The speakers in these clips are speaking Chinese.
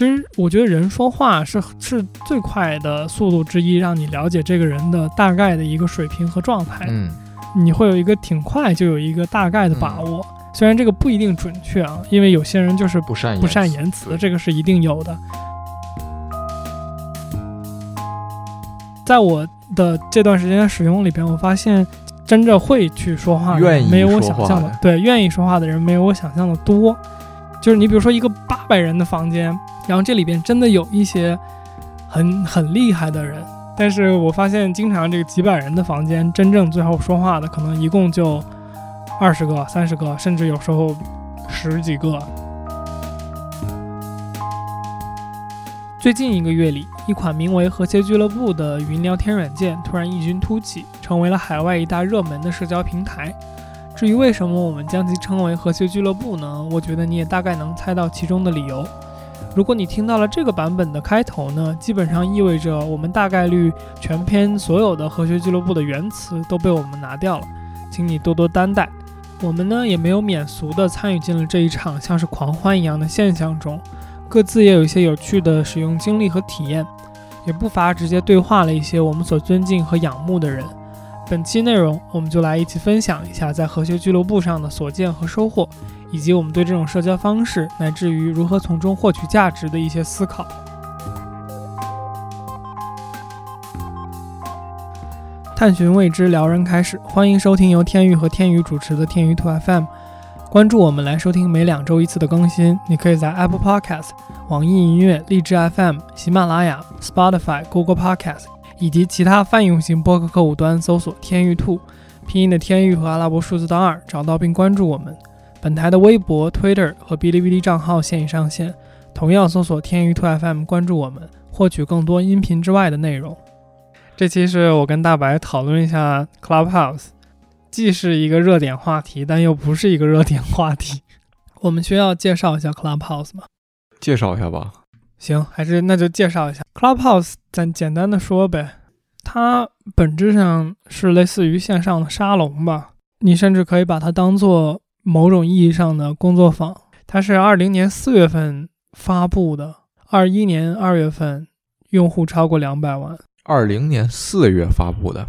其实我觉得人说话是是最快的速度之一，让你了解这个人的大概的一个水平和状态。嗯，你会有一个挺快就有一个大概的把握，虽然这个不一定准确啊，因为有些人就是不善不善言言辞，这个是一定有的。在我的这段时间使用里边，我发现真正会去说话的人没有我想象的的对，愿意说话的人没有我想象的多。就是你比如说一个八百人的房间，然后这里边真的有一些很很厉害的人，但是我发现经常这个几百人的房间，真正最后说话的可能一共就二十个、三十个，甚至有时候十几个。最近一个月里，一款名为“和谐俱乐部”的语音聊天软件突然异军突起，成为了海外一大热门的社交平台。至于为什么我们将其称为“和谐俱乐部”呢？我觉得你也大概能猜到其中的理由。如果你听到了这个版本的开头呢，基本上意味着我们大概率全篇所有的和谐俱乐部的原词都被我们拿掉了，请你多多担待。我们呢也没有免俗地参与进了这一场像是狂欢一样的现象中，各自也有一些有趣的使用经历和体验，也不乏直接对话了一些我们所尊敬和仰慕的人。本期内容，我们就来一起分享一下在和谐俱乐部上的所见和收获，以及我们对这种社交方式乃至于如何从中获取价值的一些思考。探寻未知，撩人开始，欢迎收听由天宇和天宇主持的天宇兔 FM。关注我们来收听每两周一次的更新。你可以在 Apple Podcast、网易音乐、荔枝 FM、喜马拉雅、Spotify、Google Podcast 以及其他泛用型播客客户端搜索“天宇兔”，拼音的天宇和阿拉伯数字的二，找到并关注我们。本台的微博、Twitter 和哔哩哔哩账号现已上线，同样搜索“天娱兔 FM” 关注我们，获取更多音频之外的内容。这期是我跟大白讨论一下 Clubhouse，既是一个热点话题，但又不是一个热点话题。我们需要介绍一下 Clubhouse 吗？介绍一下吧。行，还是那就介绍一下 Clubhouse，咱简单的说呗。它本质上是类似于线上的沙龙吧，你甚至可以把它当做某种意义上的工作坊。它是二零年四月份发布的，二一年二月份用户超过两百万，二零年四月发布的，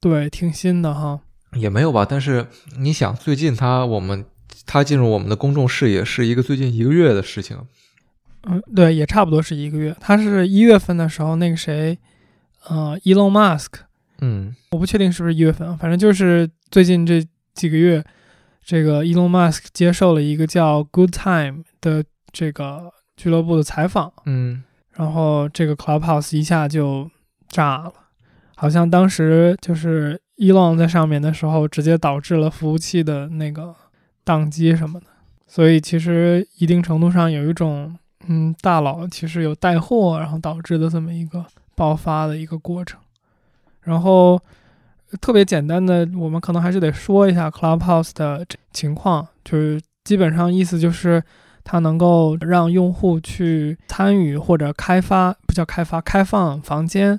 对，挺新的哈。也没有吧。但是你想，最近它我们它进入我们的公众视野是一个最近一个月的事情。嗯，对，也差不多是一个月。它是一月份的时候，那个谁，呃，Elon Musk，嗯我不确定是不是一月份，啊，反正就是最近这几个月，这个 Elon Musk 接受了一个叫 Good Time 的这个俱乐部的采访，嗯。然后这个 Clubhouse 一下就炸了，好像当时就是 Elon 在上面的时候，直接导致了服务器的那个宕机什么的，所以其实一定程度上有一种，嗯，大佬其实有带货，然后导致的这么一个爆发的一个过程。然后特别简单的，我们可能还是得说一下 Clubhouse 的情况，就是基本上意思就是它能够让用户去参与或者开发，不叫开发，开放房间。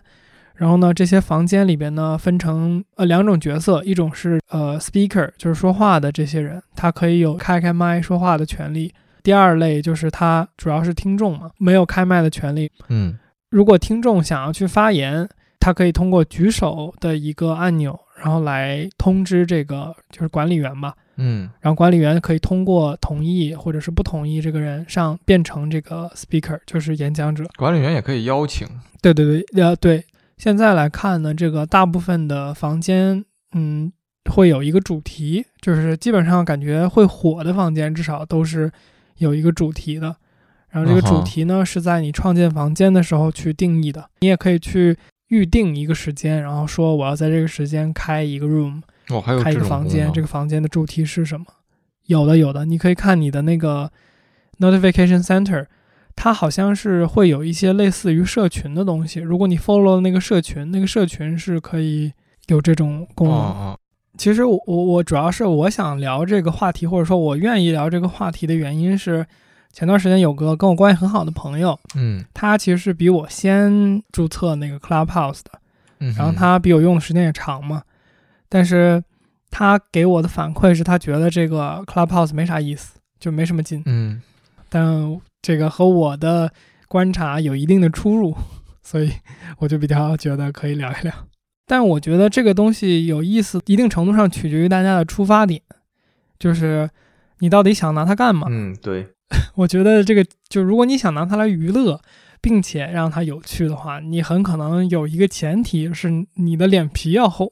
然后呢，这些房间里边呢分成呃两种角色，一种是呃 speaker，就是说话的这些人，他可以有开开麦说话的权利。第二类就是他主要是听众嘛，没有开麦的权利。嗯如果听众想要去发言，他可以通过举手的一个按钮，然后来通知这个就是管理员吧。嗯然后管理员可以通过同意或者是不同意这个人上变成这个 speaker，就是演讲者。管理员也可以邀请。对对对，呃对。现在来看呢，这个大部分的房间，嗯，会有一个主题，就是基本上感觉会火的房间，至少都是有一个主题的。然后这个主题呢，是在你创建房间的时候去定义的。你也可以去预定一个时间，然后说我要在这个时间开一个 room，哦，还有开一个房间，这个房间的主题是什么？有的，有的，你可以看你的那个 notification center，它好像是会有一些类似于社群的东西。如果你 follow 那个社群，那个社群是可以有这种功能。其实我我我主要是我想聊这个话题，或者说我愿意聊这个话题的原因是，前段时间有个跟我关系很好的朋友，嗯他其实是比我先注册那个 Clubhouse 的。嗯，然后他比我用的时间也长嘛，但是他给我的反馈是他觉得这个 Clubhouse 没啥意思，就没什么劲。嗯但这个和我的观察有一定的出入，所以我就比较觉得可以聊一聊。但我觉得这个东西有意思，一定程度上取决于大家的出发点，就是你到底想拿它干嘛。嗯，对，我觉得这个就如果你想拿它来娱乐，并且让它有趣的话，你很可能有一个前提是你的脸皮要厚，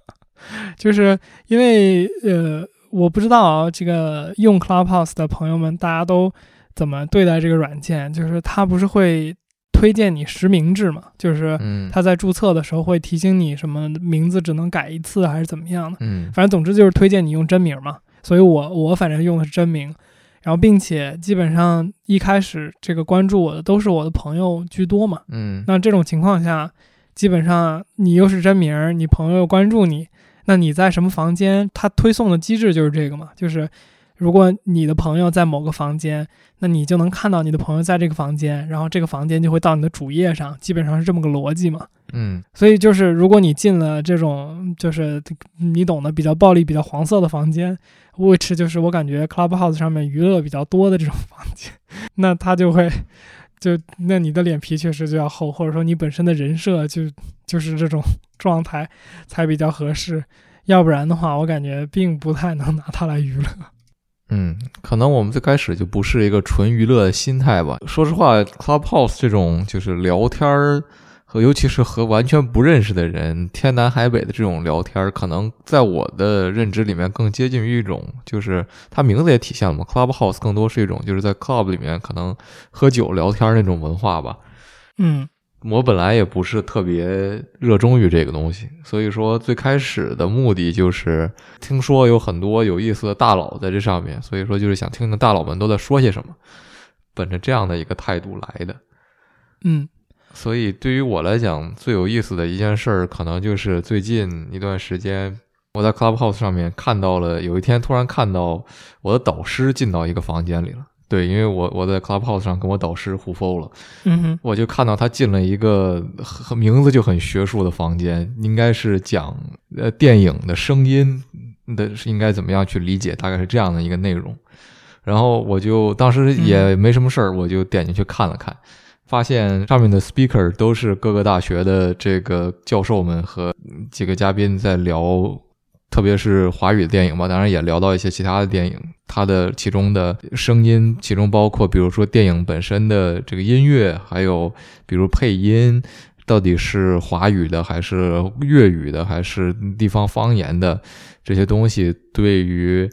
就是因为呃，我不知道啊，这个用 Clubhouse 的朋友们大家都怎么对待这个软件，就是它不是会。推荐你实名制嘛，就是他在注册的时候会提醒你什么名字只能改一次还是怎么样的，嗯，反正总之就是推荐你用真名嘛。所以我我反正用的是真名，然后并且基本上一开始这个关注我的都是我的朋友居多嘛，嗯，那这种情况下，基本上你又是真名，你朋友关注你，那你在什么房间，他推送的机制就是这个嘛，就是。如果你的朋友在某个房间，那你就能看到你的朋友在这个房间，然后这个房间就会到你的主页上，基本上是这么个逻辑嘛。嗯，所以就是如果你进了这种就是你懂的比较暴力、比较黄色的房间，which 就是我感觉 Clubhouse 上面娱乐比较多的这种房间，那他就会就那你的脸皮确实就要厚，或者说你本身的人设就就是这种状态才比较合适，要不然的话，我感觉并不太能拿它来娱乐。嗯，可能我们最开始就不是一个纯娱乐的心态吧。说实话，Clubhouse 这种就是聊天儿，和尤其是和完全不认识的人，天南海北的这种聊天儿，可能在我的认知里面更接近于一种，就是它名字也体现了嘛，Clubhouse 更多是一种就是在 club 里面可能喝酒聊天那种文化吧。嗯。我本来也不是特别热衷于这个东西，所以说最开始的目的就是听说有很多有意思的大佬在这上面，所以说就是想听听大佬们都在说些什么，本着这样的一个态度来的。嗯，所以对于我来讲，最有意思的一件事儿，可能就是最近一段时间，我在 Clubhouse 上面看到了，有一天突然看到我的导师进到一个房间里了。对，因为我我在 Clubhouse 上跟我导师互 f 了，嗯哼，我就看到他进了一个名字就很学术的房间，应该是讲呃电影的声音的是应该怎么样去理解，大概是这样的一个内容。然后我就当时也没什么事儿，我就点进去看了看，发现上面的 speaker 都是各个大学的这个教授们和几个嘉宾在聊。特别是华语的电影吧，当然也聊到一些其他的电影，它的其中的声音，其中包括比如说电影本身的这个音乐，还有比如配音，到底是华语的还是粤语的，还是地方方言的这些东西，对于。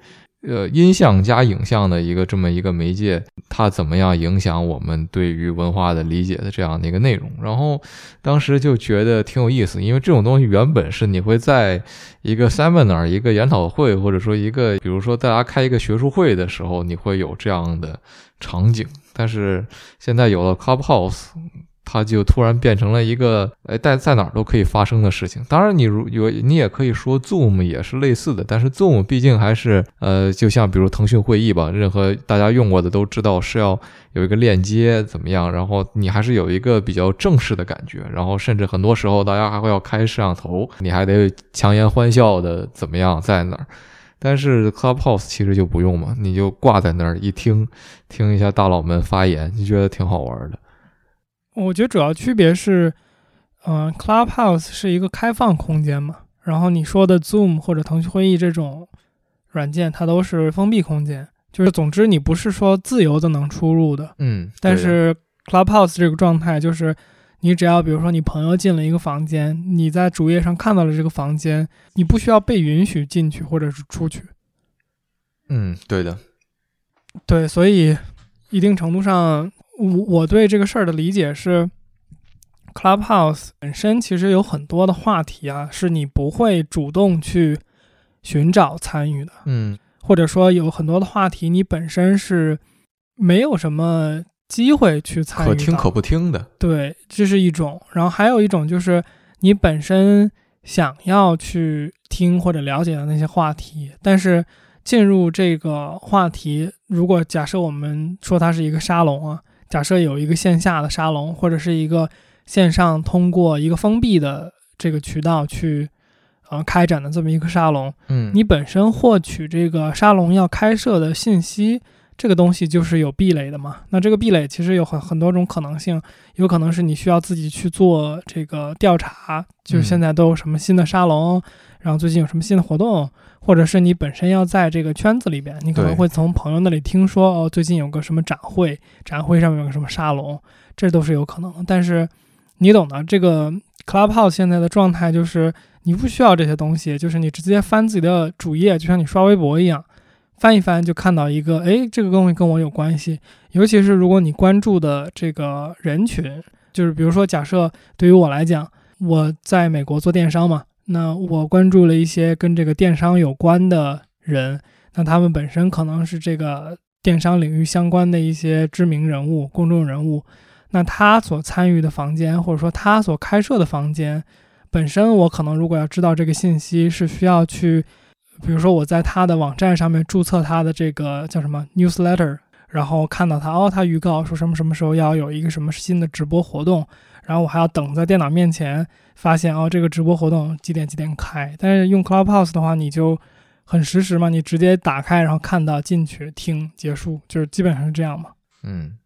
呃，音像加影像的一个这么一个媒介，它怎么样影响我们对于文化的理解的这样的一个内容？然后当时就觉得挺有意思，因为这种东西原本是你会在一个 seminar、一个研讨会，或者说一个，比如说大家开一个学术会的时候，你会有这样的场景，但是现在有了 Clubhouse。它就突然变成了一个，哎，在在哪儿都可以发生的事情。当然，你如有你也可以说 Zoom 也是类似的，但是 Zoom 毕竟还是，呃，就像比如腾讯会议吧，任何大家用过的都知道是要有一个链接怎么样，然后你还是有一个比较正式的感觉，然后甚至很多时候大家还会要开摄像头，你还得强颜欢笑的怎么样在哪儿。但是 Clubhouse 其实就不用嘛，你就挂在那儿一听，听一下大佬们发言，就觉得挺好玩的。我觉得主要区别是，嗯，Clubhouse 是一个开放空间嘛，然后你说的 Zoom 或者腾讯会议这种软件，它都是封闭空间。就是总之，你不是说自由的能出入的。嗯。但是 Clubhouse 这个状态，就是你只要比如说你朋友进了一个房间，你在主页上看到了这个房间，你不需要被允许进去或者是出去。嗯，对的。对，所以一定程度上。我我对这个事儿的理解是，Clubhouse 本身其实有很多的话题啊，是你不会主动去寻找参与的，嗯，或者说有很多的话题你本身是没有什么机会去参与，可听可不听的，对，这是一种。然后还有一种就是你本身想要去听或者了解的那些话题，但是进入这个话题，如果假设我们说它是一个沙龙啊。假设有一个线下的沙龙，或者是一个线上通过一个封闭的这个渠道去，呃，开展的这么一个沙龙，嗯，你本身获取这个沙龙要开设的信息，这个东西就是有壁垒的嘛。那这个壁垒其实有很很多种可能性，有可能是你需要自己去做这个调查，就是现在都有什么新的沙龙，然后最近有什么新的活动，或者是你本身要在这个圈子里边，你可能会从朋友那里听说哦，最近有个什么展会，展会上面有个什么沙龙，这都是有可能的。但是你懂的，这个 Clubhouse 现在的状态就是你不需要这些东西，就是你直接翻自己的主页，就像你刷微博一样，翻一翻就看到一个，哎，这个东西跟我有关系。尤其是如果你关注的这个人群，就是比如说，假设对于我来讲，我在美国做电商嘛，那我关注了一些跟这个电商有关的人，那他们本身可能是这个电商领域相关的一些知名人物、公众人物。那他所参与的房间，或者说他所开设的房间，本身我可能如果要知道这个信息，是需要去，比如说我在他的网站上面注册他的这个叫什么 newsletter，然后看到他哦，他预告说什么什么时候要有一个什么新的直播活动，然后我还要等在电脑面前，发现哦这个直播活动几点几点开。但是用 Clubhouse 的话，你就很实时嘛，你直接打开，然后看到进去听结束，就是基本上是这样嘛。嗯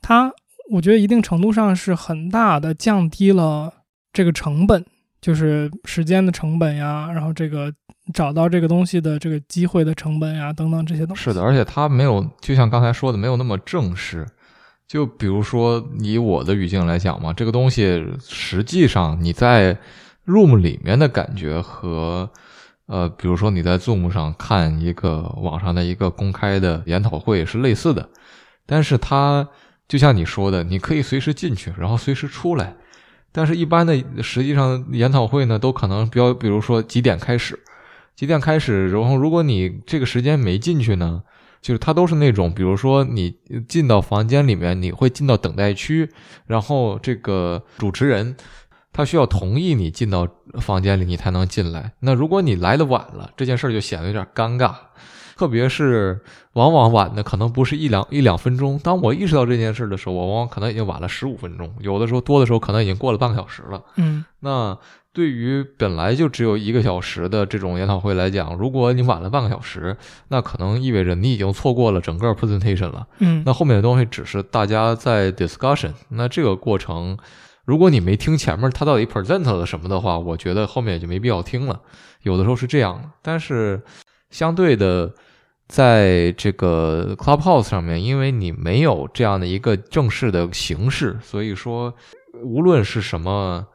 它我觉得一定程度上是很大的降低了这个成本，就是时间的成本呀，然后这个找到这个东西的这个机会的成本呀，等等这些东西。是的，而且它没有，就像刚才说的，没有那么正式。就比如说以我的语境来讲嘛，这个东西实际上你在 Room 里面的感觉和，呃，比如说你在 Zoom 上看一个网上的一个公开的研讨会是类似的，但是它就像你说的，你可以随时进去，然后随时出来。但是，一般的实际上研讨会呢，都可能标，比如说几点开始，几点开始，然后如果你这个时间没进去呢，就是它都是那种，比如说你进到房间里面，你会进到等待区，然后这个主持人他需要同意你进到房间里，你才能进来。那如果你来的晚了，这件事儿就显得有点尴尬。特别是往往晚的可能不是一两一两分钟，当我意识到这件事的时候，我往往可能已经晚了十五分钟，有的时候多的时候可能已经过了半个小时了。嗯那对于本来就只有一个小时的这种研讨会来讲，如果你晚了半个小时，那可能意味着你已经错过了整个 presentation 了。嗯那后面的东西只是大家在 discussion，那这个过程，如果你没听前面他到底 present 了什么的话，我觉得后面也就没必要听了。有的时候是这样的，但是相对的，在这个 Clubhouse 上面，因为你没有这样的一个正式的形式，所以说无论是什么。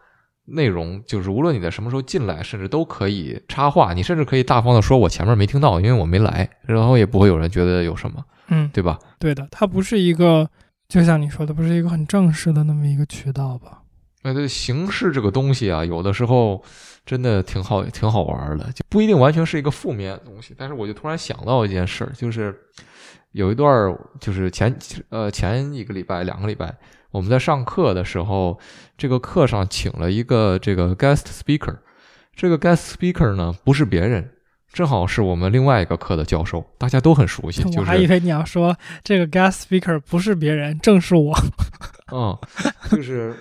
内容就是无论你在什么时候进来，甚至都可以插话，你甚至可以大方的说“我前面没听到，因为我没来”，然后也不会有人觉得有什么，嗯，对吧？对的，它不是一个，就像你说的，不是一个很正式的那么一个渠道吧？那这形式这个东西啊，有的时候真的挺好，挺好玩的，就不一定完全是一个负面的东西。但是我就突然想到一件事儿，就是有一段儿，就是前呃前一个礼拜、两个礼拜，我们在上课的时候，这个课上请了一个这个 guest speaker，这个 guest speaker 呢不是别人。正好是我们另外一个课的教授，大家都很熟悉。就我还以，为你要说这个 guest speaker 不是别人，正是我。嗯，就是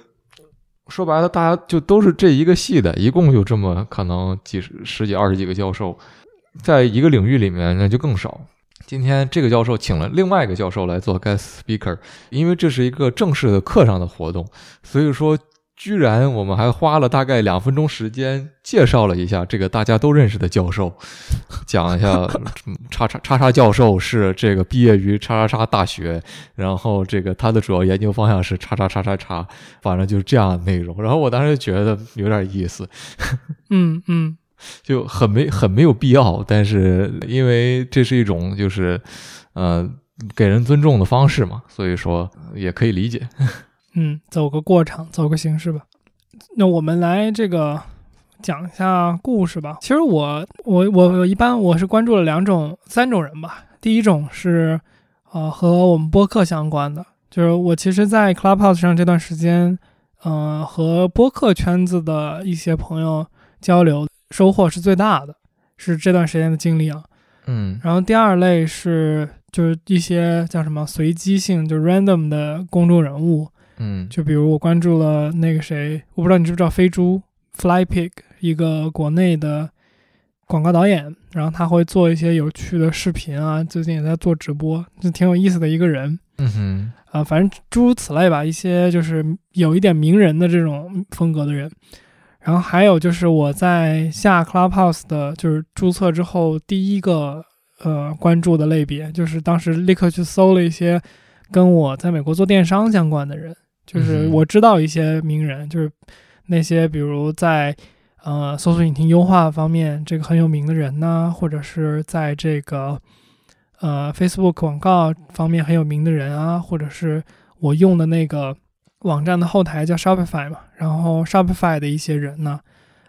说白了，大家就都是这一个系的，一共就这么可能几十、十几、二十几个教授，在一个领域里面那就更少。今天这个教授请了另外一个教授来做 guest speaker，因为这是一个正式的课上的活动，所以说居然我们还花了大概两分钟时间介绍了一下这个大家都认识的教授，讲一下 嗯叉叉叉叉教授是这个毕业于叉叉叉大学，然后这个他的主要研究方向是叉叉叉叉叉，反正就是这样的内容。然后我当时就觉得有点意思，嗯 嗯，就很没很没有必要，但是因为这是一种就是呃给人尊重的方式嘛，所以说也可以理解。嗯，走个过场，走个形式吧。那我们来这个讲一下故事吧。其实我我我我一般我是关注了两种三种人吧。第一种是呃和我们播客相关的，就是我其实，在 Clubhouse 上这段时间，呃和播客圈子的一些朋友交流，收获是最大的，是这段时间的经历啊。嗯然后第二类是就是一些叫什么随机性，就 random 的公众人物。嗯就比如我关注了那个谁，我不知道你知不知道飞猪 Fly Pig，一个国内的广告导演，然后他会做一些有趣的视频啊，最近也在做直播，就挺有意思的一个人。嗯哼，啊，反正诸如此类吧，一些就是有一点名人的这种风格的人。然后还有就是我在下 Clubhouse 的，就是注册之后第一个呃关注的类别，就是当时立刻去搜了一些跟我在美国做电商相关的人，就是我知道一些名人，就是那些比如在呃搜索引擎优化方面这个很有名的人呐、或者是在这个呃 Facebook 广告方面很有名的人啊，或者是我用的那个网站的后台叫 Shopify 嘛，然后 Shopify 的一些人呢，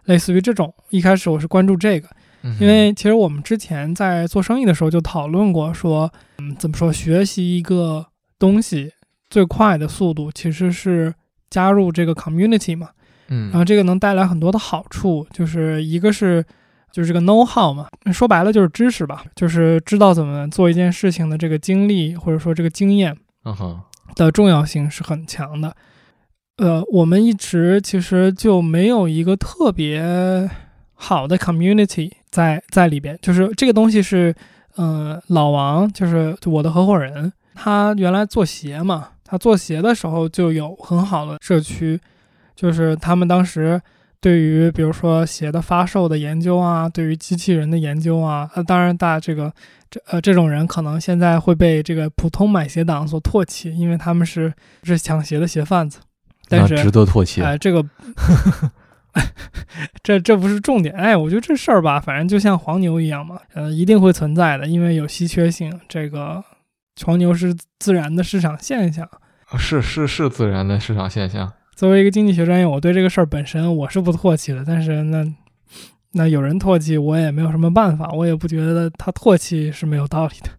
类似于这种，一开始我是关注这个，因为其实我们之前在做生意的时候就讨论过说，嗯，怎么说，学习一个东西最快的速度其实是加入这个 community 嘛，嗯。然后这个能带来很多的好处，就是一个是就是这个 know how 嘛，说白了就是知识吧，就是知道怎么做一件事情的这个经历或者说这个经验。嗯哼的重要性是很强的。呃，我们一直其实就没有一个特别好的 community 在在里边，就是这个东西是，呃，老王就是我的合伙人，他原来做鞋嘛，他做鞋的时候就有很好的社区，就是他们当时对于比如说鞋的发售的研究啊，对于机器人的研究啊，呃，当然大这个这呃这种人可能现在会被这个普通买鞋党所唾弃，因为他们是是抢鞋的鞋贩子，但那是值得唾弃。哎，这个，这这不是重点。哎，我觉得这事儿吧，反正就像黄牛一样嘛，呃，一定会存在的，因为有稀缺性。这个黄牛是自然的市场现象。是是是自然的市场现象。作为一个经济学专业，我对这个事儿本身我是不唾弃的，但是那那有人唾弃，我也没有什么办法，我也不觉得他唾弃是没有道理的。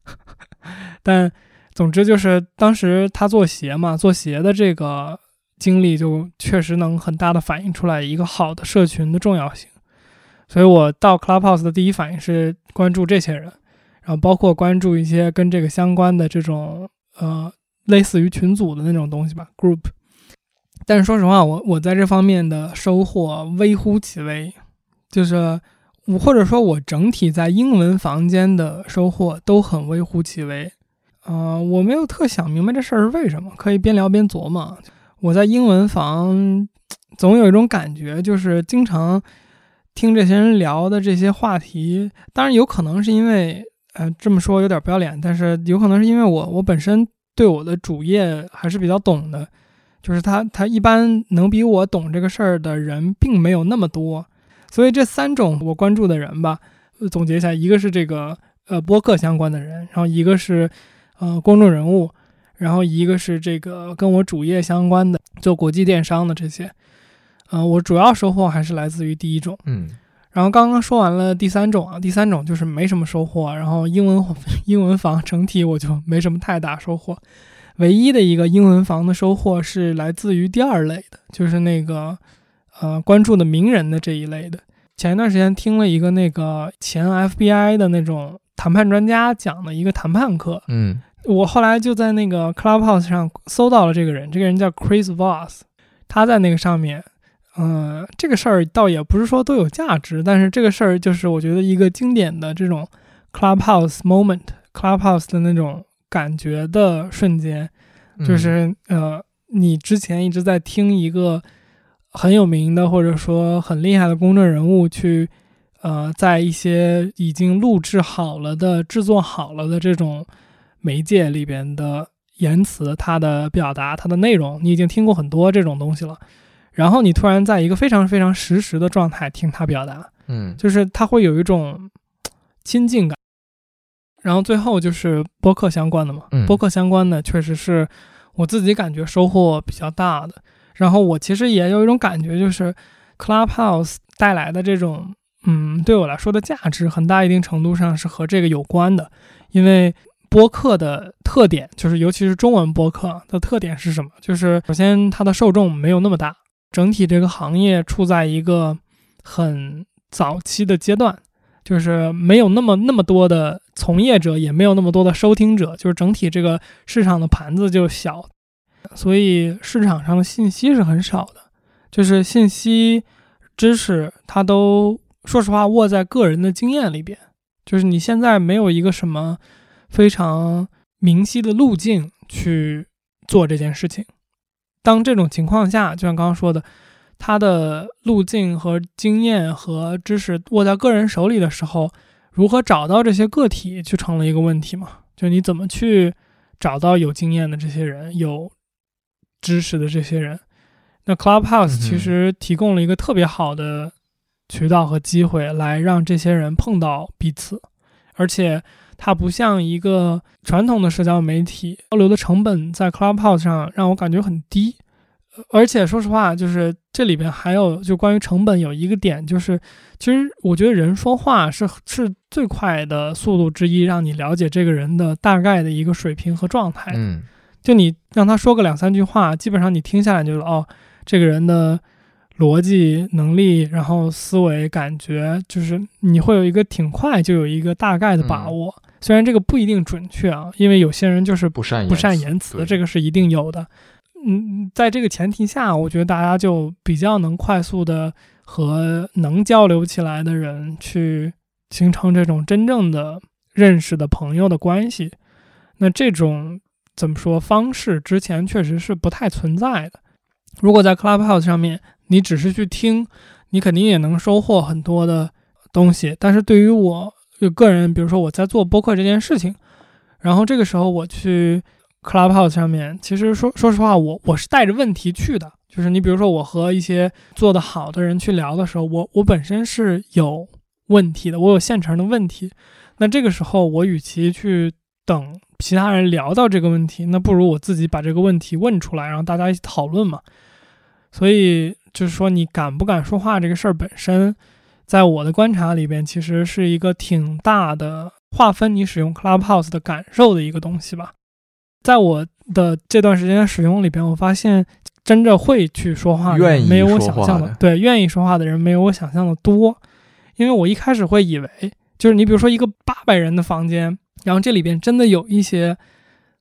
但总之就是当时他做鞋嘛，做鞋的这个经历就确实能很大的反映出来一个好的社群的重要性。所以我到 Clubhouse 的第一反应是关注这些人，然后包括关注一些跟这个相关的这种呃类似于群组的那种东西吧，group。但是说实话，我我在这方面的收获微乎其微，就是我或者说我整体在英文房间的收获都很微乎其微。呃，我没有特想明白这事儿是为什么，可以边聊边琢磨。我在英文房总有一种感觉，就是经常听这些人聊的这些话题，当然有可能是因为，呃，这么说有点不要脸，但是有可能是因为我我本身对我的主业还是比较懂的。就是他，他一般能比我懂这个事儿的人并没有那么多，所以这三种我关注的人吧，呃总结一下，一个是这个呃播客相关的人，然后一个是呃公众人物，然后一个是这个跟我主业相关的做国际电商的这些，呃，我主要收获还是来自于第一种。嗯然后刚刚说完了第三种啊，第三种就是没什么收获，然后英文 英文房整体我就没什么太大收获。唯一的一个英文房的收获是来自于第二类的，就是那个呃关注的名人的这一类的。前一段时间听了一个那个前 FBI 的那种谈判专家讲的一个谈判课，嗯我后来就在那个 Clubhouse 上搜到了这个人，这个人叫 Chris Voss，他在那个上面，嗯、这个事儿倒也不是说都有价值，但是这个事儿就是我觉得一个经典的这种 Clubhouse moment，Clubhouse 的那种感觉的瞬间，嗯就是呃，你之前一直在听一个很有名的或者说很厉害的公众人物去，呃，在一些已经录制好了的、制作好了的这种媒介里边的言辞，它的表达、它的内容，你已经听过很多这种东西了。然后你突然在一个非常非常实时的状态听他表达，嗯就是他会有一种亲近感。然后最后就是播客相关的嘛，嗯播客相关的确实是我自己感觉收获比较大的。然后我其实也有一种感觉，就是 Clubhouse 带来的这种，嗯，对我来说的价值，很大一定程度上是和这个有关的。因为播客的特点，就是尤其是中文播客的特点是什么？就是首先它的受众没有那么大，整体这个行业处在一个很早期的阶段，就是没有那么那么多的从业者，也没有那么多的收听者，就是整体这个市场的盘子就小，所以市场上的信息是很少的，就是信息、知识它都说实话，握在个人的经验里边，就是你现在没有一个什么非常明晰的路径去做这件事情。当这种情况下，就像刚刚说的，他的路径和经验和知识握在个人手里的时候，如何找到这些个体，就成了一个问题嘛？就你怎么去找到有经验的这些人，有知识的这些人？那 Clubhouse 其实提供了一个特别好的渠道和机会，来让这些人碰到彼此，而且它不像一个传统的社交媒体，交流的成本在 Clubhouse 上让我感觉很低。而且说实话，就是这里边还有就关于成本有一个点，就是其实我觉得人说话是是最快的速度之一，让你了解这个人的大概的一个水平和状态。嗯，就你让他说个两三句话，基本上你听下来就是哦。这个人的逻辑能力，然后思维感觉，就是你会有一个挺快就有一个大概的把握。虽然这个不一定准确啊，因为有些人就是不善不善言辞，这个是一定有的。嗯，在这个前提下，我觉得大家就比较能快速的和能交流起来的人去形成这种真正的认识的朋友的关系。那这种怎么说方式，之前确实是不太存在的。如果在 Clubhouse 上面，你只是去听，你肯定也能收获很多的东西。但是对于我个人，比如说我在做播客这件事情，然后这个时候我去 Clubhouse 上面，其实说说实话，我我是带着问题去的。就是你比如说我和一些做得好的人去聊的时候，我我本身是有问题的，我有现成的问题。那这个时候，我与其去等其他人聊到这个问题，那不如我自己把这个问题问出来，然后大家一起讨论嘛。所以就是说，你敢不敢说话这个事儿本身，在我的观察里边，其实是一个挺大的划分你使用 Clubhouse 的感受的一个东西吧。在我的这段时间使用里边，我发现真正会去说话的人没有我想象的，对，愿意说话的人没有我想象的多。因为我一开始会以为，就是你比如说一个八百人的房间，然后这里边真的有一些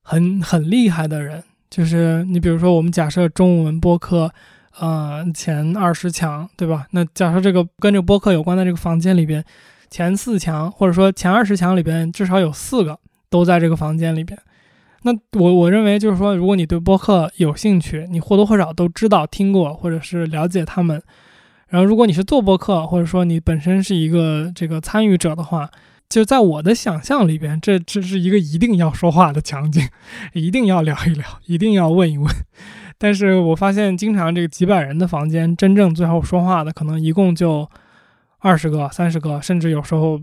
很很厉害的人，就是你比如说我们假设中文播客。呃，前二十强，对吧？那假设这个跟这个播客有关的这个房间里边，前四强或者说前二十强里边，至少有四个都在这个房间里边。那我我认为就是说，如果你对播客有兴趣，你或多或少都知道、听过或者是了解他们。然后，如果你是做播客，或者说你本身是一个这个参与者的话，就在我的想象里边，这这是一个一定要说话的场景，一定要聊一聊，一定要问一问。但是我发现，经常这个几百人的房间，真正最后说话的可能一共就二十个、三十个，甚至有时候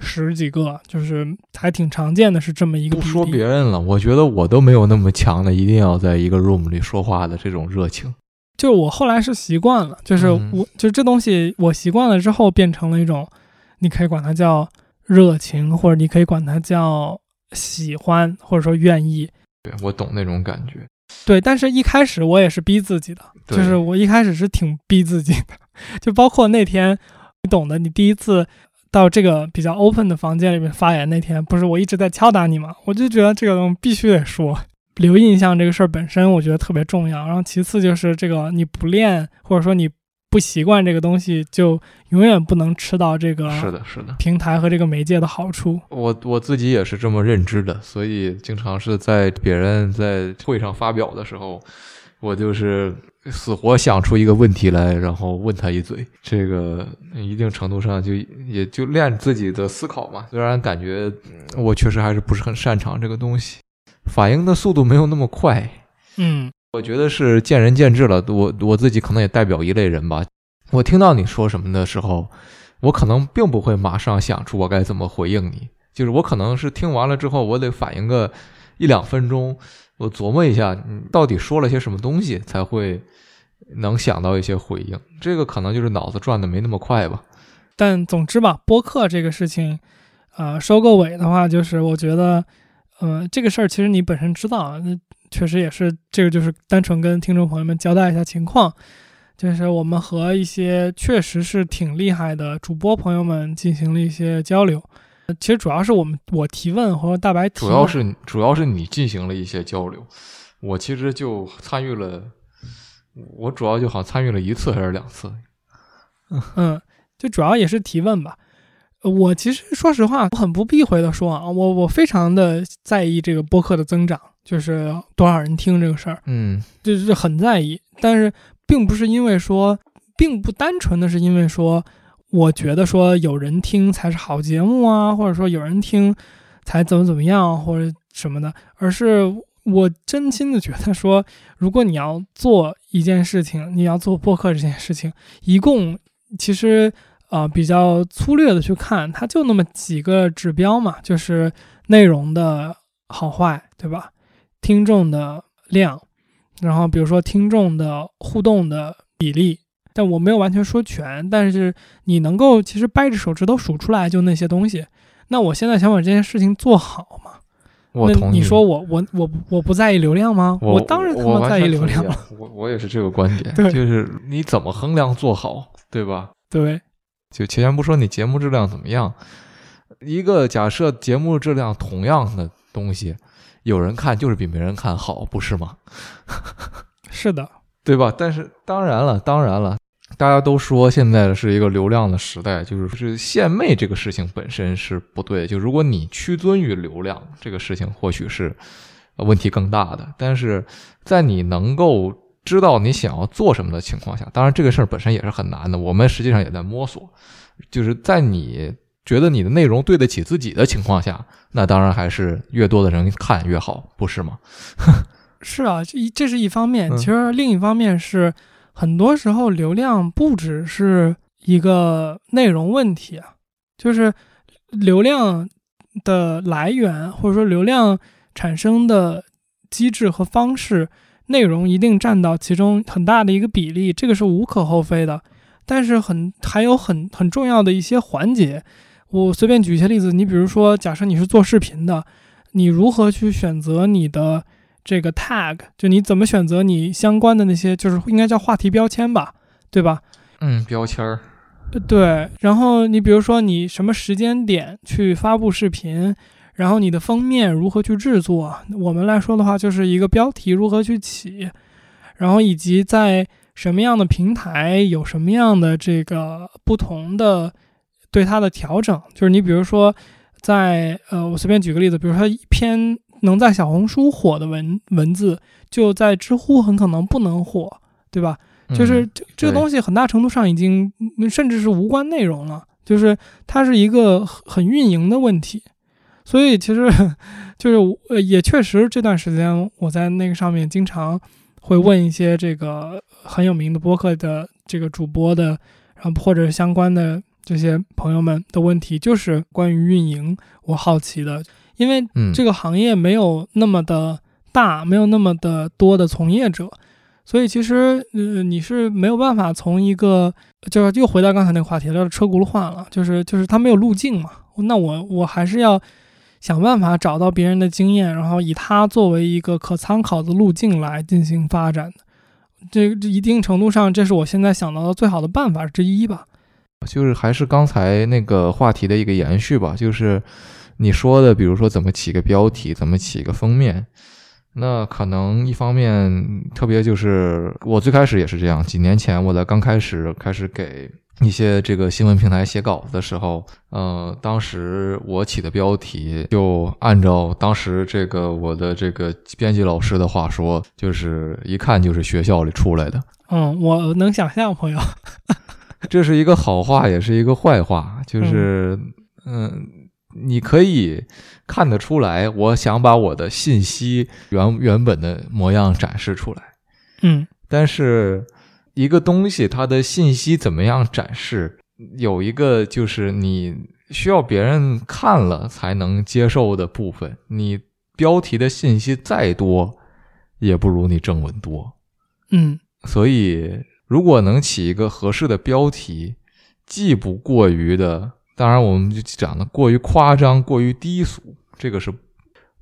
十几个，就是还挺常见的，是这么一个。不说别人了，我觉得我都没有那么强的，一定要在一个 room 里说话的这种热情。就是我后来是习惯了，就是我就这东西，我习惯了之后，变成了一种，你可以管它叫热情，或者你可以管它叫喜欢，或者说愿意。对我懂那种感觉。对，但是一开始我也是逼自己的，就是我一开始是挺逼自己的，就包括那天，你懂的，你第一次到这个比较 open 的房间里面发言那天，不是我一直在敲打你吗？我就觉得这个东西必须得说，留印象这个事儿本身我觉得特别重要，然后其次就是这个你不练或者说你。不习惯这个东西，就永远不能吃到这个是的，是的平台和这个媒介的好处。我我自己也是这么认知的，所以经常是在别人在会上发表的时候，我就是死活想出一个问题来，然后问他一嘴。这个一定程度上就也就练自己的思考嘛。虽然感觉我确实还是不是很擅长这个东西，反应的速度没有那么快。嗯。我觉得是见仁见智了。我我自己可能也代表一类人吧。我听到你说什么的时候，我可能并不会马上想出我该怎么回应你。就是我可能是听完了之后，我得反应个一两分钟，我琢磨一下你到底说了些什么东西，才会能想到一些回应。这个可能就是脑子转的没那么快吧。但总之吧，播客这个事情，呃，收个尾的话，就是我觉得，呃，这个事儿其实你本身知道。那确实也是，这个就是单纯跟听众朋友们交代一下情况，就是我们和一些确实是挺厉害的主播朋友们进行了一些交流。其实主要是我们我提问和大白提，主要是主要是你进行了一些交流，我其实就参与了，我主要就好像参与了一次还是两次。嗯，就主要也是提问吧。呃我其实说实话，我很不避讳的说啊，我我非常的在意这个播客的增长，就是多少人听这个事儿，嗯就是很在意。但是并不是因为说，并不单纯的是因为说，我觉得说有人听才是好节目啊，或者说有人听才怎么怎么样或者什么的，而是我真心的觉得说，如果你要做一件事情，你要做播客这件事情，一共其实呃比较粗略的去看，它就那么几个指标嘛，就是内容的好坏，对吧？听众的量，然后比如说听众的互动的比例，但我没有完全说全，但是你能够其实掰着手指头数出来就那些东西。那我现在想把这件事情做好嘛？那我同意。你说我我我我不在意流量吗？我当然他我妈在意流量了。啊我我也是这个观点，就是你怎么衡量做好，对吧？对，就前先不说你节目质量怎么样，一个假设节目质量同样的东西，有人看就是比没人看好，不是吗？是的，对吧？但是当然了，当然了，大家都说现在是一个流量的时代，就是是献媚这个事情本身是不对。就如果你屈尊于流量这个事情，或许是呃问题更大的。但是在你能够知道你想要做什么的情况下，当然这个事儿本身也是很难的，我们实际上也在摸索。就是在你觉得你的内容对得起自己的情况下，那当然还是越多的人看越好，不是吗？是啊，这一这是一方面，嗯其实另一方面是很多时候流量不只是一个内容问题啊，就是流量的来源或者说流量产生的机制和方式，内容一定占到其中很大的一个比例，这个是无可厚非的。但是很还有很很重要的一些环节，我随便举一些例子，你比如说，假设你是做视频的，你如何去选择你的这个 tag，就你怎么选择你相关的那些，就是应该叫话题标签吧，对吧？嗯，标签儿，呃对，然后你比如说你什么时间点去发布视频，然后你的封面如何去制作，我们来说的话就是一个标题如何去起，然后以及在什么样的平台有什么样的这个不同的对它的调整，就是你比如说在呃，我随便举个例子，比如说一篇能在小红书火的文文字，就在知乎很可能不能火，对吧？就是嗯这这个东西很大程度上已经嗯甚至是无关内容了，就是它是一个很很运营的问题。所以其实就是我呃也确实这段时间我在那个上面经常会问一些这个很有名的播客的这个主播的，然后或者相关的这些朋友们的问题，就是关于运营，我好奇的，因为嗯，这个行业没有那么的大，没有那么的多的从业者，所以其实呃你是没有办法从一个就是又回到刚才那个话题了，车轱辘话了，就是就是它没有路径嘛，那我我还是要想办法找到别人的经验，然后以它作为一个可参考的路径来进行发展的。这这一定程度上，这是我现在想到的最好的办法之一吧。就是还是刚才那个话题的一个延续吧，就是你说的，比如说怎么起个标题，怎么起个封面，那可能一方面，特别就是我最开始也是这样，几年前我在刚开始开始给一些这个新闻平台写稿子的时候，呃，当时我起的标题就按照当时这个我的这个编辑老师的话说，就是一看就是学校里出来的。嗯，我能想象，朋友。这是一个好话，也是一个坏话，就是，嗯，你可以看得出来，我想把我的信息原原本的模样展示出来，嗯。但是一个东西它的信息怎么样展示，有一个就是你需要别人看了才能接受的部分，你标题的信息再多，也不如你正文多。嗯。所以，如果能起一个合适的标题，既不过于的，当然我们就讲的过于夸张、过于低俗，这个是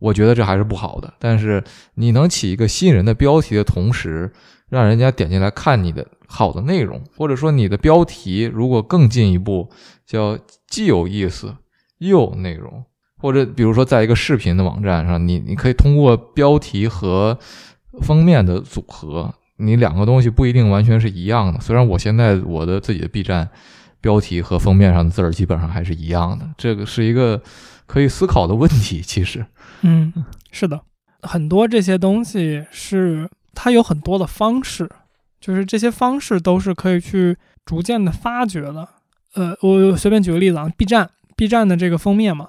我觉得这还是不好的。但是你能起一个吸引人的标题的同时，让人家点进来看你的好的内容，或者说你的标题如果更进一步，叫既有意思又有内容，或者比如说在一个视频的网站上，你你可以通过标题和封面的组合，你两个东西不一定完全是一样的。虽然我现在我的自己的 B 站标题和封面上的字儿基本上还是一样的。这个是一个可以思考的问题，其实。嗯，是的，很多这些东西是它有很多的方式，就是这些方式都是可以去逐渐的发掘的。呃，我随便举个例子啊，B 站，B 站的这个封面嘛，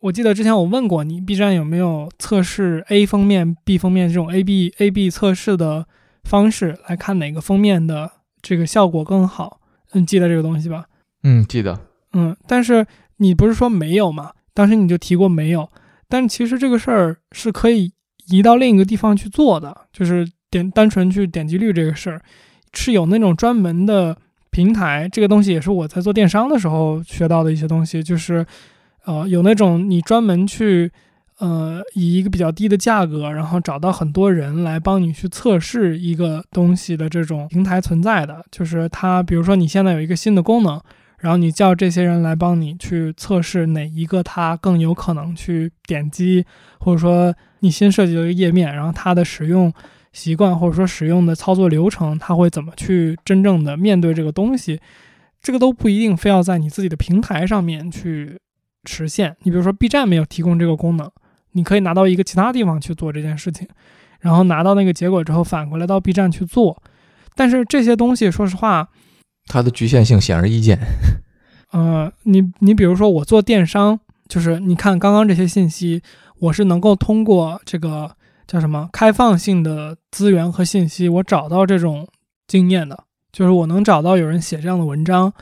我记得之前我问过你，B 站有没有测试 A 封面、B 封面这种 A B A B 测试的方式来看哪个封面的这个效果更好？你记得这个东西吧？嗯，记得。嗯，但是你不是说没有吗？当时你就提过没有。但其实这个事儿是可以移到另一个地方去做的，就是点单纯去点击率这个事儿，是有那种专门的平台。这个东西也是我在做电商的时候学到的一些东西，就是呃有那种你专门去呃以一个比较低的价格，然后找到很多人来帮你去测试一个东西的这种平台存在的，就是它比如说你现在有一个新的功能。然后你叫这些人来帮你去测试哪一个它更有可能去点击，或者说你新设计的一个页面，然后它的使用习惯或者说使用的操作流程，它会怎么去真正的面对这个东西，这个都不一定非要在你自己的平台上面去实现。你比如说 B 站没有提供这个功能，你可以拿到一个其他地方去做这件事情，然后拿到那个结果之后返回来到 B 站去做，但是这些东西说实话。它的局限性显而易见。呃，你你比如说我做电商，就是你看刚刚这些信息，我是能够通过这个叫什么开放性的资源和信息，我找到这种经验的，就是我能找到有人写这样的文章，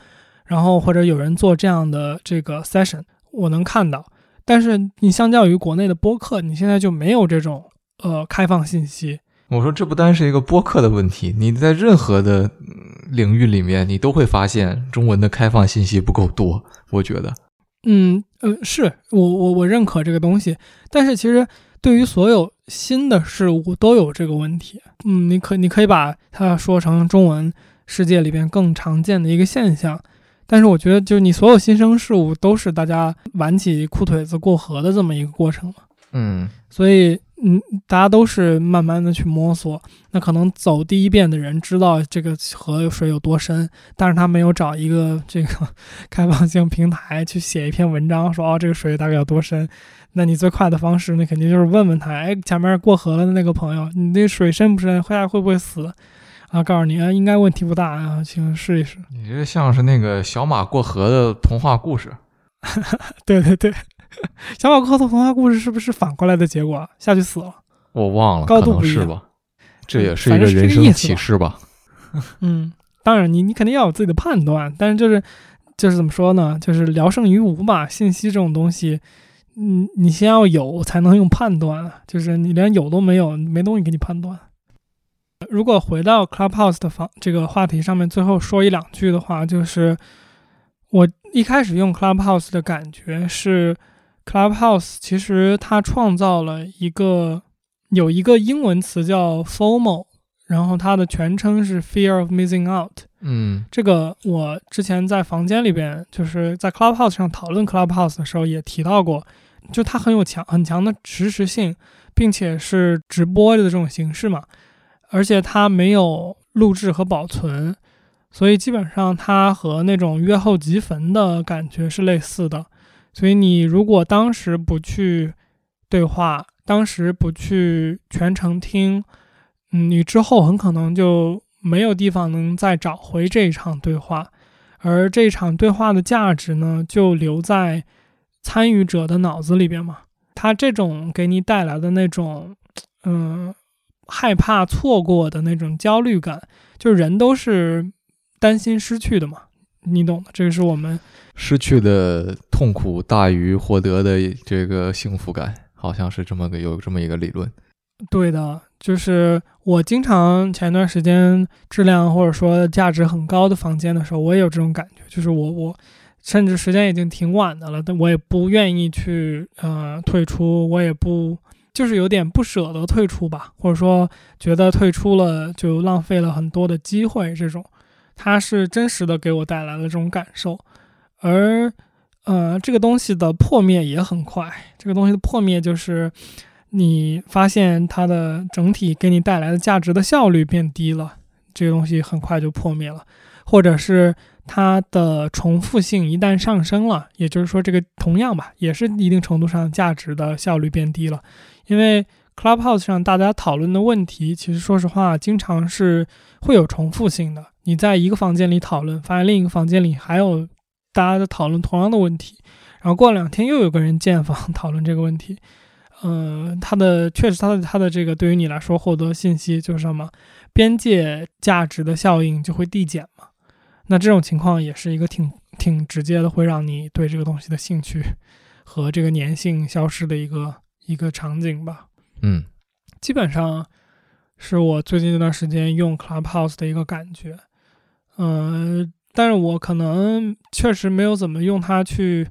然后或者有人做这样的这个 session，我能看到。但是你相较于国内的播客，你现在就没有这种呃开放信息。我说这不单是一个播客的问题，你在任何的。领域里面，你都会发现中文的开放信息不够多。我觉得，嗯呃，是我我我认可这个东西，但是其实对于所有新的事物都有这个问题。嗯，你可你可以把它说成中文世界里边更常见的一个现象，但是我觉得，就是你所有新生事物都是大家挽起裤腿子过河的这么一个过程嘛。嗯，所以。嗯，大家都是慢慢的去摸索。那可能走第一遍的人知道这个河水有多深，但是他没有找一个这个开放性平台去写一篇文章，说哦这个水大概有多深。那你最快的方式，那肯定就是问问他，哎，前面过河了的那个朋友，你那水深不深？回来会不会死？啊，告诉你啊，应该问题不大啊，请试一试。你这像是那个小马过河的童话故事。对 对对。小马过河的童话故事是不是反过来的结果？下去死了？我忘了，高度不是吧？这也是一个人生启示吧？嗯，当然，你你肯定要有自己的判断，但是就是就是怎么说呢？就是聊胜于无吧。信息这种东西，嗯，你先要有才能用判断，就是你连有都没有，没东西给你判断。如果回到 Clubhouse 的方这个话题上面，最后说一两句的话，就是我一开始用 Clubhouse 的感觉是。Clubhouse 其实它创造了一个有一个英文词叫 FOMO，然后它的全称是 Fear of Missing Out。嗯，这个我之前在房间里边就是在 Clubhouse 上讨论 Clubhouse 的时候也提到过，就它很有强很强的实时性，并且是直播的这种形式嘛，而且它没有录制和保存，所以基本上它和那种约后即焚的感觉是类似的。所以你如果当时不去对话，当时不去全程听，嗯，你之后很可能就没有地方能再找回这一场对话，而这场对话的价值呢，就留在参与者的脑子里边嘛。他这种给你带来的那种，嗯，害怕错过的那种焦虑感，就是人都是担心失去的嘛。你懂的，这个是我们失去的痛苦大于获得的这个幸福感，好像是这么个有这么一个理论。对的，就是我经常前段时间质量或者说价值很高的房间的时候，我也有这种感觉，就是我我甚至时间已经挺晚的了，但我也不愿意去呃退出，我也不就是有点不舍得退出吧，或者说觉得退出了就浪费了很多的机会这种。它是真实的给我带来了这种感受，而，呃，这个东西的破灭也很快。这个东西的破灭就是，你发现它的整体给你带来的价值的效率变低了，这个东西很快就破灭了。或者是它的重复性一旦上升了，也就是说，这个同样吧，也是一定程度上价值的效率变低了。因为 Clubhouse 上大家讨论的问题，其实说实话，经常是会有重复性的。你在一个房间里讨论，发现另一个房间里还有大家在讨论同样的问题，然后过了两天又有个人建房 讨论这个问题。嗯，它的确实，它的它的这个对于你来说获得信息就是什么边界价值的效应就会递减嘛。那这种情况也是一个挺挺直接的，会让你对这个东西的兴趣和这个粘性消失的一个一个场景吧。嗯，基本上是我最近这段时间用 Clubhouse 的一个感觉。嗯，但是我可能确实没有怎么用它去。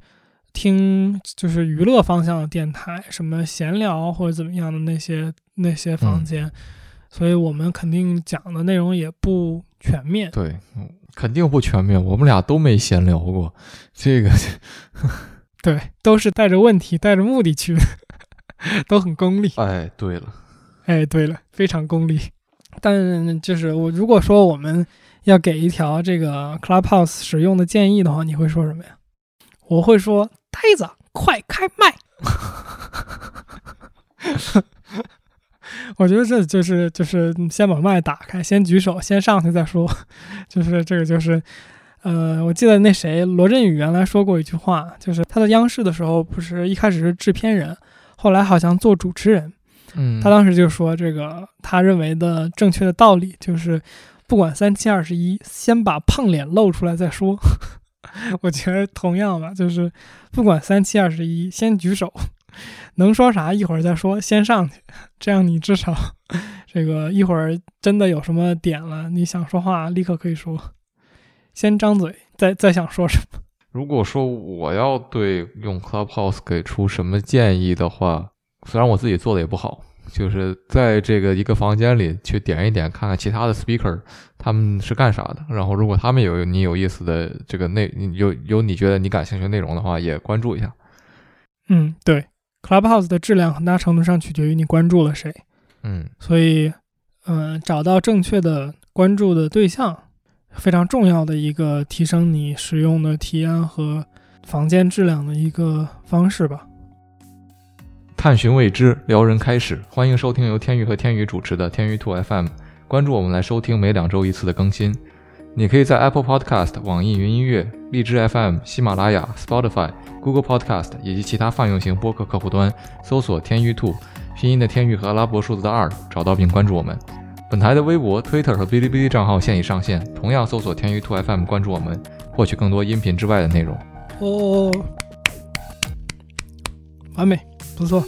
听就是娱乐方向的电台，什么闲聊或者怎么样的那些那些房间，所以我们肯定讲的内容也不全面。对，肯定不全面。我们俩都没闲聊过，这个对，都是带着问题、带着目的去，都很功利。哎，对了，哎，对了，非常功利。但就是我如果说我们要给一条这个 Clubhouse 使用的建议的话，你会说什么呀？我会说。呆子，快开麦！我觉得这就是就是先把麦打开，先举手，先上去再说。就是这个就是，呃，我记得那谁罗振宇原来说过一句话，就是他在央视的时候，不是一开始是制片人，后来好像做主持人。嗯，他当时就说，这个他认为的正确的道理就是，不管三七二十一，先把胖脸露出来再说。我觉得同样吧，就是不管三七二十一，先举手，能说啥一会儿再说，先上去，这样你至少这个一会儿真的有什么点了，你想说话立刻可以说，先张嘴，再再想说什么。如果说我要对用 Clubhouse 给出什么建议的话，虽然我自己做的也不好。就是在这个一个房间里去点一点，看看其他的 speaker 他们是干啥的。然后，如果他们有你有意思的这个内有有你觉得你感兴趣的内容的话，也关注一下。嗯，对，Clubhouse 的质量很大程度上取决于你关注了谁。嗯，所以，嗯，找到正确的关注的对象，非常重要的一个提升你使用的体验和房间质量的一个方式吧。探寻未知，撩人开始。欢迎收听由天宇和天宇主持的天宇兔 FM。关注我们来收听每两周一次的更新。你可以在 Apple Podcast、网易云音乐、荔枝 FM、喜马拉雅、Spotify、Google Podcast 以及其他泛用型播客客户端搜索“天宇兔”拼音的天宇和阿拉伯数字的二，找到并关注我们。本台的微博、Twitter 和哔哩哔哩账号现已上线，同样搜索“天娱兔 FM” 关注我们，获取更多音频之外的内容。哦，完美。不错。